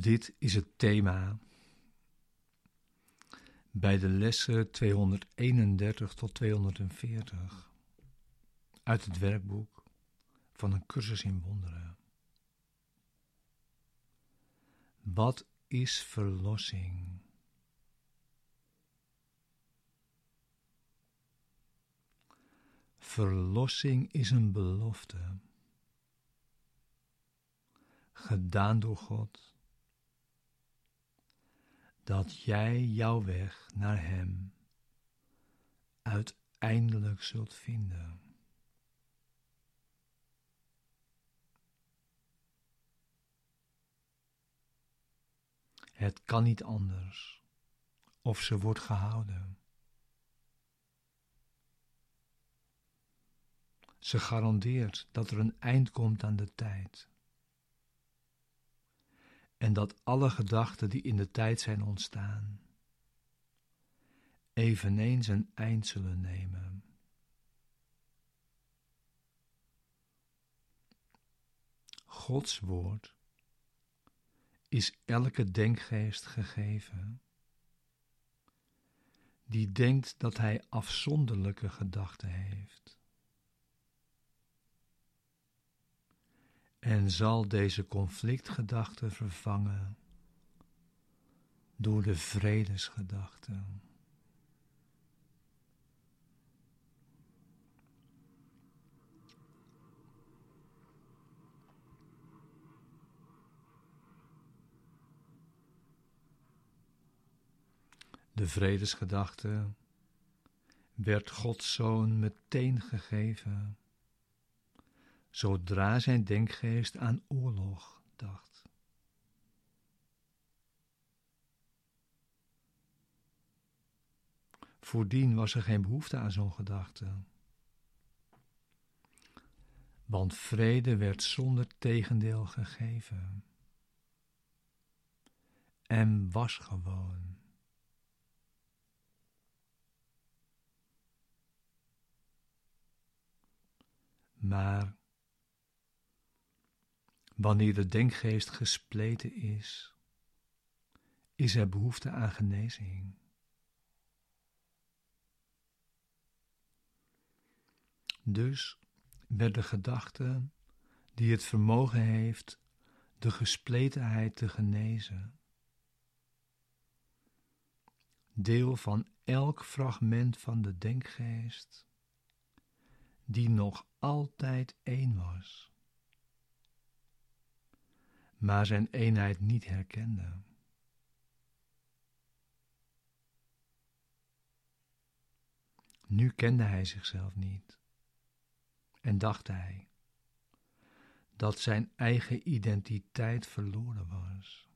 Dit is het thema bij de lessen 231 tot 240 uit het werkboek van een cursus in wonderen. Wat is verlossing? Verlossing is een belofte, gedaan door God, dat jij jouw weg naar Hem uiteindelijk zult vinden. Het kan niet anders, of ze wordt gehouden. Ze garandeert dat er een eind komt aan de tijd. En dat alle gedachten die in de tijd zijn ontstaan, eveneens een eind zullen nemen. Gods woord is elke denkgeest gegeven die denkt dat hij afzonderlijke gedachten heeft. En zal deze conflictgedachte vervangen door de vredesgedachte. De vredesgedachte werd Gods Zoon meteen gegeven, zodra zijn denkgeest aan oorlog dacht. Voordien was er geen behoefte aan zo'n gedachte. Want vrede werd zonder tegendeel gegeven. En was gewoon. Maar wanneer de denkgeest gespleten is, is er behoefte aan genezing. Dus werd de gedachte die het vermogen heeft de gespletenheid te genezen, deel van elk fragment van de denkgeest die nog altijd één was, maar zijn eenheid niet herkende. Nu kende hij zichzelf niet en dacht hij dat zijn eigen identiteit verloren was.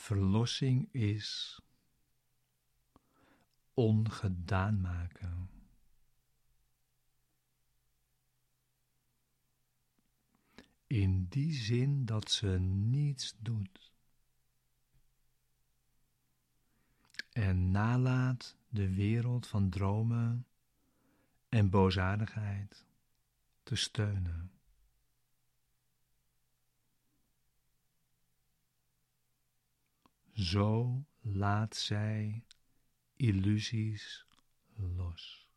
Verlossing is ongedaan maken. In die zin dat ze niets doet en nalaat de wereld van dromen en boosaardigheid te steunen. Zo laat zij illusies los.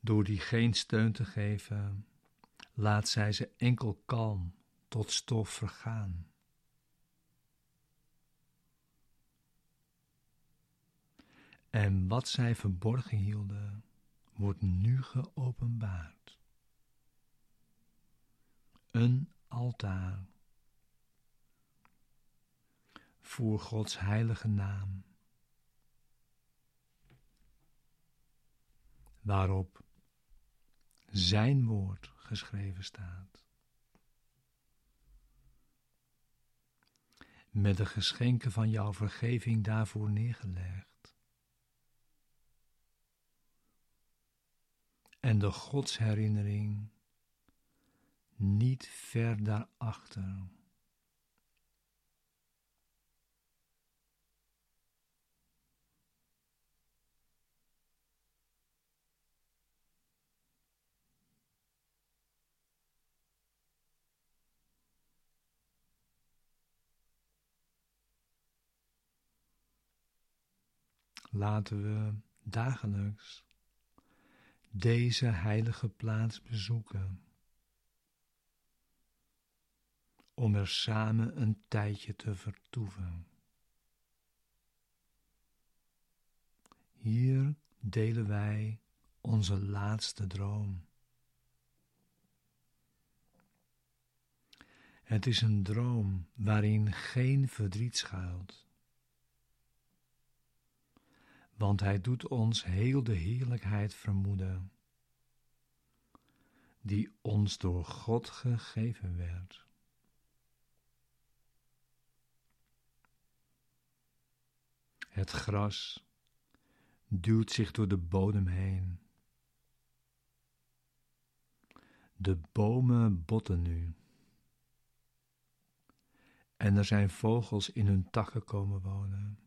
Door die geen steun te geven, laat zij ze enkel kalm tot stof vergaan. En wat zij verborgen hielden, wordt nu geopenbaard een altaar voor Gods heilige naam, waarop Zijn woord geschreven staat. Met de geschenken van jouw vergeving daarvoor neergelegd. en de godsherinnering niet ver daarachter. Laten we dagelijks deze heilige plaats bezoeken, om er samen een tijdje te vertoeven. Hier delen wij onze laatste droom. Het is een droom waarin geen verdriet schuilt want hij doet ons heel de heerlijkheid vermoeden, die ons door God gegeven werd. Het gras duwt zich door de bodem heen. De bomen botten nu. En er zijn vogels in hun takken komen wonen.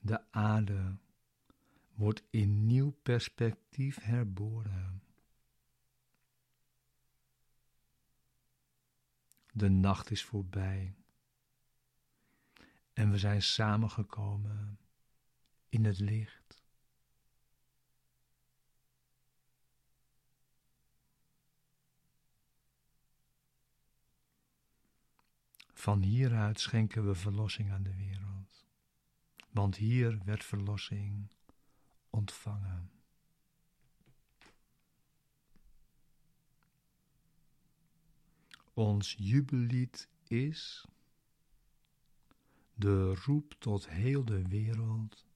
De aarde wordt in nieuw perspectief herboren. De nacht is voorbij en we zijn samengekomen in het licht. Van hieruit schenken we verlossing aan de wereld want hier werd verlossing ontvangen. Ons jubellied is de roep tot heel de wereld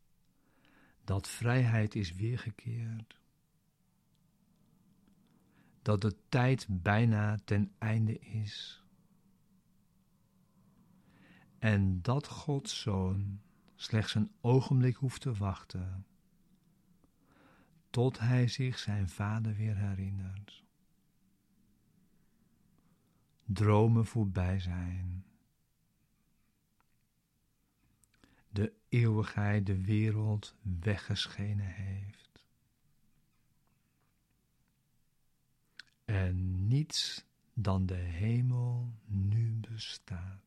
dat vrijheid is weergekeerd, dat de tijd bijna ten einde is en dat Gods Zoon slechts een ogenblik hoeft te wachten, tot hij zich zijn vader weer herinnert. Dromen voorbij zijn. De eeuwigheid de wereld weggeschenen heeft. En niets dan de hemel nu bestaat.